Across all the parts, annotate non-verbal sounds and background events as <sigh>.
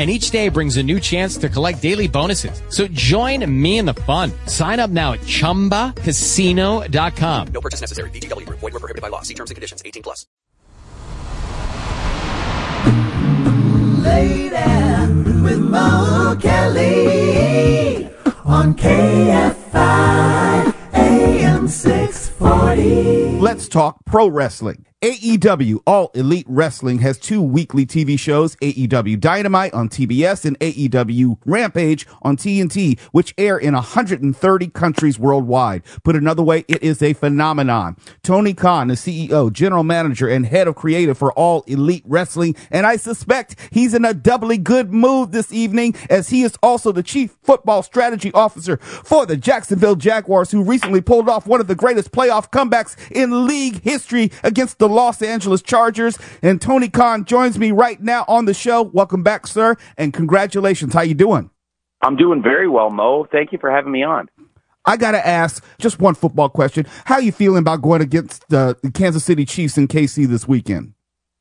And each day brings a new chance to collect daily bonuses. So join me in the fun. Sign up now at ChumbaCasino.com. No purchase necessary. VGW Group. Void were prohibited by law. See terms and conditions. 18 plus. Later with Mo'Kelly on KFI AM 640. Let's talk pro wrestling. AEW, All Elite Wrestling, has two weekly TV shows, AEW Dynamite on TBS and AEW Rampage on TNT, which air in 130 countries worldwide. Put another way, it is a phenomenon. Tony Khan, the CEO, general manager, and head of creative for All Elite Wrestling, and I suspect he's in a doubly good mood this evening as he is also the chief football strategy officer for the Jacksonville Jaguars, who recently pulled off one of the greatest playoff comebacks in league history against the Los Angeles Chargers. And Tony Khan joins me right now on the show. Welcome back, sir, and congratulations. How you doing? I'm doing very well, Mo. Thank you for having me on. I got to ask just one football question. How are you feeling about going against the Kansas City Chiefs in KC this weekend?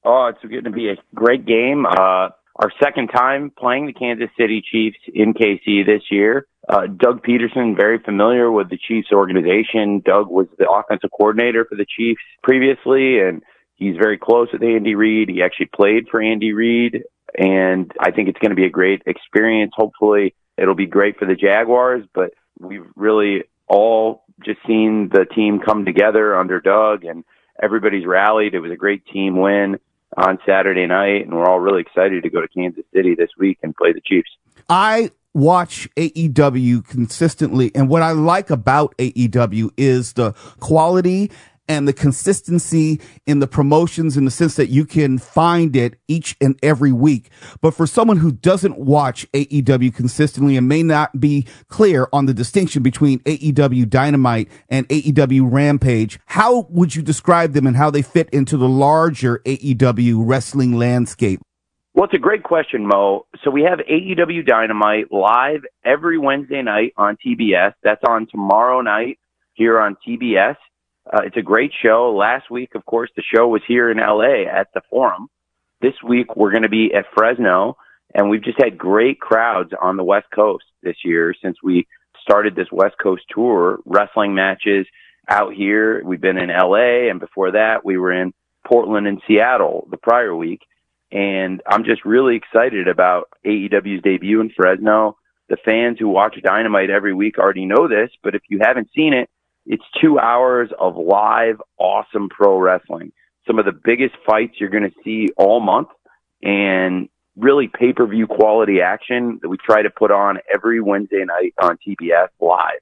Oh, it's going to be a great game. Uh, our second time playing the Kansas City Chiefs in KC this year. Uh, Doug Pederson, very familiar with the Chiefs organization. Doug was the offensive coordinator for the Chiefs previously, and he's very close with Andy Reid. He actually played for Andy Reid, and I think it's going to be a great experience. Hopefully, it'll be great for the Jaguars, but we've really all just seen the team come together under Doug, and everybody's rallied. It was a great team win on Saturday night, and we're all really excited to go to Kansas City this week and play the Chiefs. I watch AEW consistently, and what I like about AEW is the quality and the consistency in the promotions in the sense that you can find it each and every week. But for someone who doesn't watch AEW consistently and may not be clear on the distinction between AEW Dynamite and AEW Rampage, how would you describe them and how they fit into the larger AEW wrestling landscape? Well, it's a great question, Mo. So we have AEW Dynamite live every Wednesday night on TBS. That's on tomorrow night here on TBS. Uh, it's a great show. Last week, of course, the show was here in LA at the Forum. This week, we're going to be at Fresno, and we've just had great crowds on the West Coast this year since we started this West Coast tour. Wrestling matches out here. We've been in LA, and before that, we were in Portland and Seattle the prior week. And I'm just really excited about AEW's debut in Fresno. The fans who watch Dynamite every week already know this, but if you haven't seen it, it's two hours of live, awesome pro wrestling. Some of the biggest fights you're going to see all month and really pay per view quality action that we try to put on every Wednesday night on TBS live.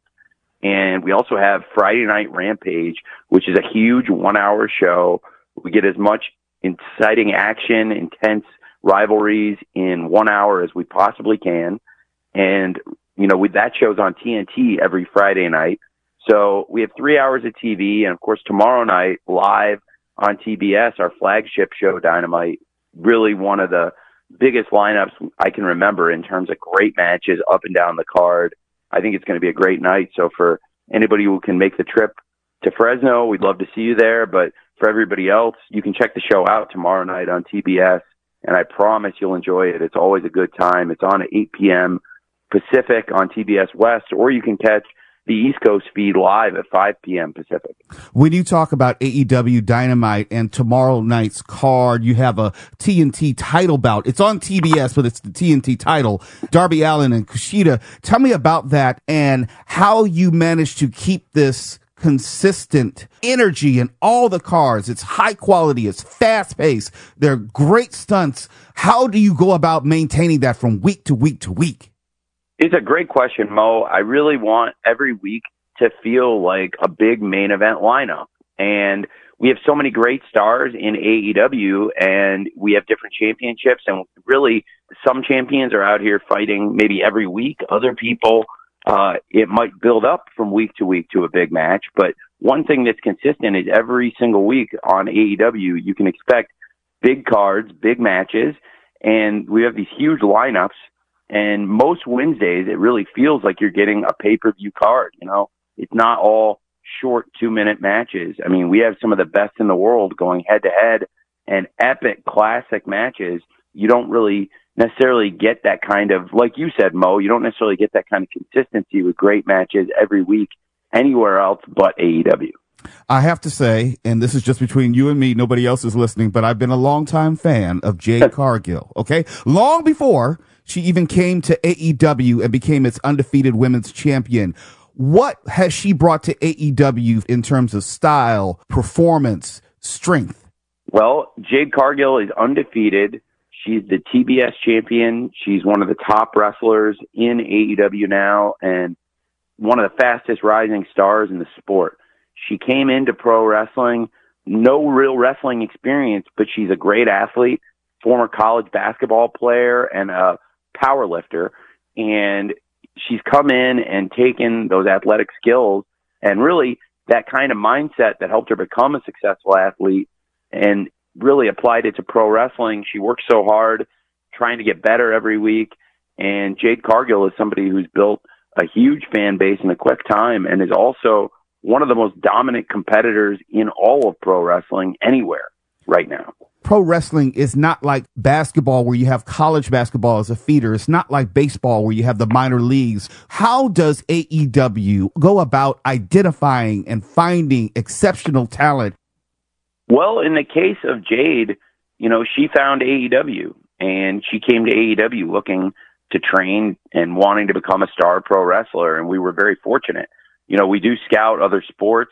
And we also have Friday Night Rampage, which is a huge one hour show. We get as much inciting action, intense rivalries in one hour as we possibly can. And, you know, with that show's on TNT every Friday night. So we have three hours of TV, and of course tomorrow night live on TBS, our flagship show, Dynamite. Really one of the biggest lineups I can remember in terms of great matches up and down the card. I think it's going to be a great night. So for anybody who can make the trip to Fresno, we'd love to see you there. But for everybody else, you can check the show out tomorrow night on TBS, and I promise you'll enjoy it. It's always a good time. It's on at 8 p.m. Pacific on TBS West, or you can catch the East Coast feed live at 5 p.m. Pacific. When you talk about AEW Dynamite and tomorrow night's card, you have a TNT title bout. It's on TBS, but it's the TNT title. Darby Allin and Kushida. Tell me about that and how you managed to keep this consistent energy in all the cars. It's high quality. It's fast paced. They're great stunts. How do you go about maintaining that from week to week to week? It's a great question, Mo. I really want every week to feel like a big main event lineup. And we have so many great stars in AEW and we have different championships and really some champions are out here fighting maybe every week. Other people Uh, it might build up from week to week to a big match, but one thing that's consistent is every single week on AEW, you can expect big cards, big matches, and we have these huge lineups. And most Wednesdays, it really feels like you're getting a pay per view card. You know, it's not all short two minute matches. I mean, we have some of the best in the world going head to head and epic classic matches. You don't really necessarily get that kind of, like you said, Mo, you don't necessarily get that kind of consistency with great matches every week anywhere else but AEW. I have to say, and this is just between you and me, nobody else is listening, but I've been a longtime fan of Jay <laughs> Cargill. Okay. Long before she even came to AEW and became its undefeated women's champion. What has she brought to AEW in terms of style, performance, strength? Well, Jade Cargill is undefeated. She's the TBS champion. She's one of the top wrestlers in AEW now and one of the fastest rising stars in the sport. She came into pro wrestling, no real wrestling experience, but she's a great athlete, former college basketball player and a power lifter. And she's come in and taken those athletic skills and really that kind of mindset that helped her become a successful athlete and really applied it to pro wrestling. She works so hard trying to get better every week. And Jade Cargill is somebody who's built a huge fan base in a quick time and is also one of the most dominant competitors in all of pro wrestling anywhere right now. Pro wrestling is not like basketball where you have college basketball as a feeder. It's not like baseball where you have the minor leagues. How does AEW go about identifying and finding exceptional talent well, in the case of Jade, you know, she found AEW and she came to AEW looking to train and wanting to become a star pro wrestler. And we were very fortunate. You know, we do scout other sports,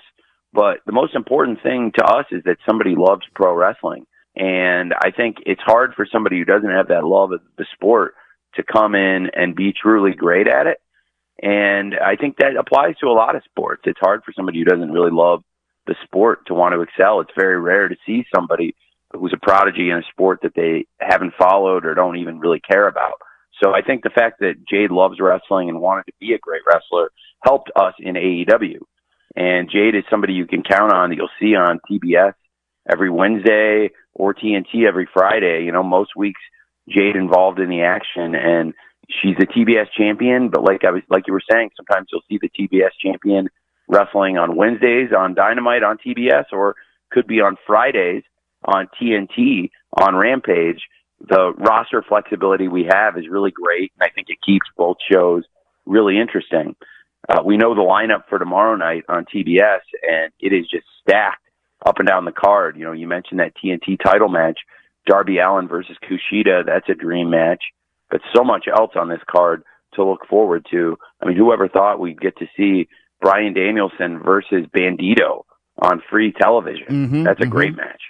but the most important thing to us is that somebody loves pro wrestling. And I think it's hard for somebody who doesn't have that love of the sport to come in and be truly great at it. And I think that applies to a lot of sports. It's hard for somebody who doesn't really love the sport to want to excel. It's very rare to see somebody who's a prodigy in a sport that they haven't followed or don't even really care about. So I think the fact that Jade loves wrestling and wanted to be a great wrestler helped us in AEW. And Jade is somebody you can count on that you'll see on TBS every Wednesday or TNT every Friday. You know, most weeks Jade involved in the action and she's a TBS champion, but like I was like you were saying, sometimes you'll see the TBS champion wrestling on Wednesdays on Dynamite on TBS or could be on Fridays on TNT on Rampage. The roster flexibility we have is really great, and I think it keeps both shows really interesting. Uh, we know the lineup for tomorrow night on TBS, and it is just stacked up and down the card. You know, you mentioned that TNT title match, Darby Allin versus Kushida. That's a dream match, but so much else on this card to look forward to. I mean, whoever thought we'd get to see Bryan Danielson versus Bandito on free television. Mm-hmm, That's a mm-hmm. great match.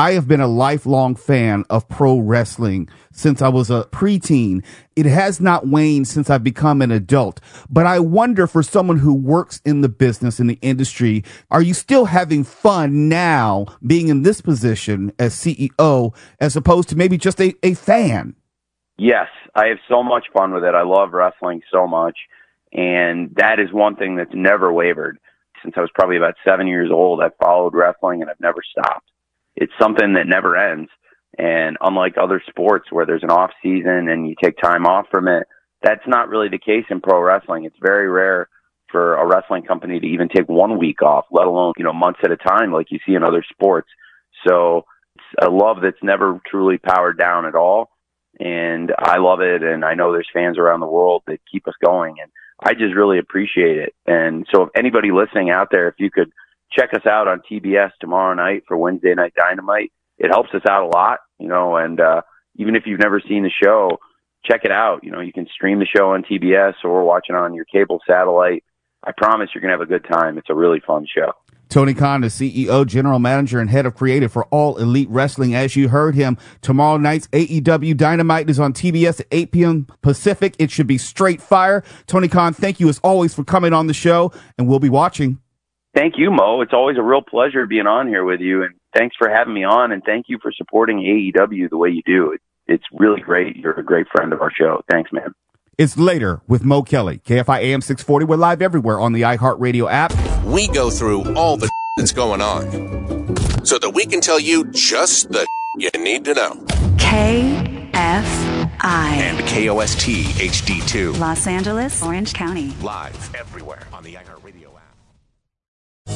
I have been a lifelong fan of pro wrestling since I was a preteen. It has not waned since I've become an adult. But I wonder for someone who works in the business, in the industry, are you still having fun now being in this position as CEO as opposed to maybe just a, a fan? Yes, I have so much fun with it. I love wrestling so much. And that is one thing that's never wavered. Since I was probably about seven years old, I've followed wrestling and I've never stopped. It's something that never ends. And unlike other sports where there's an off season and you take time off from it, that's not really the case in pro wrestling. It's very rare for a wrestling company to even take one week off, let alone, you know, months at a time like you see in other sports. So it's a love that's never truly powered down at all. And I love it. And I know there's fans around the world that keep us going. And I just really appreciate it. And so if anybody listening out there, if you could check us out on TBS tomorrow night for Wednesday Night Dynamite, it helps us out a lot, you know, and, uh, even if you've never seen the show, check it out. You know, you can stream the show on TBS or watch it on your cable satellite. I promise you're going to have a good time. It's a really fun show. Tony Khan, the CEO, general manager, and head of creative for All Elite Wrestling. As you heard him, tomorrow night's AEW Dynamite is on TBS at 8 p.m. Pacific. It should be straight fire. Tony Khan, thank you as always for coming on the show, and we'll be watching. Thank you, Mo. It's always a real pleasure being on here with you, and thanks for having me on, and thank you for supporting AEW the way you do. It's really great. You're a great friend of our show. Thanks, man. It's later with Mo'Kelly. KFI AM 640. We're live everywhere on the iHeartRadio app. We go through all the <laughs> that's going on so that we can tell you just the <laughs> you need to know. KFI. And KOST HD2. Los Angeles, Orange County. Live everywhere on the iHeartRadio app.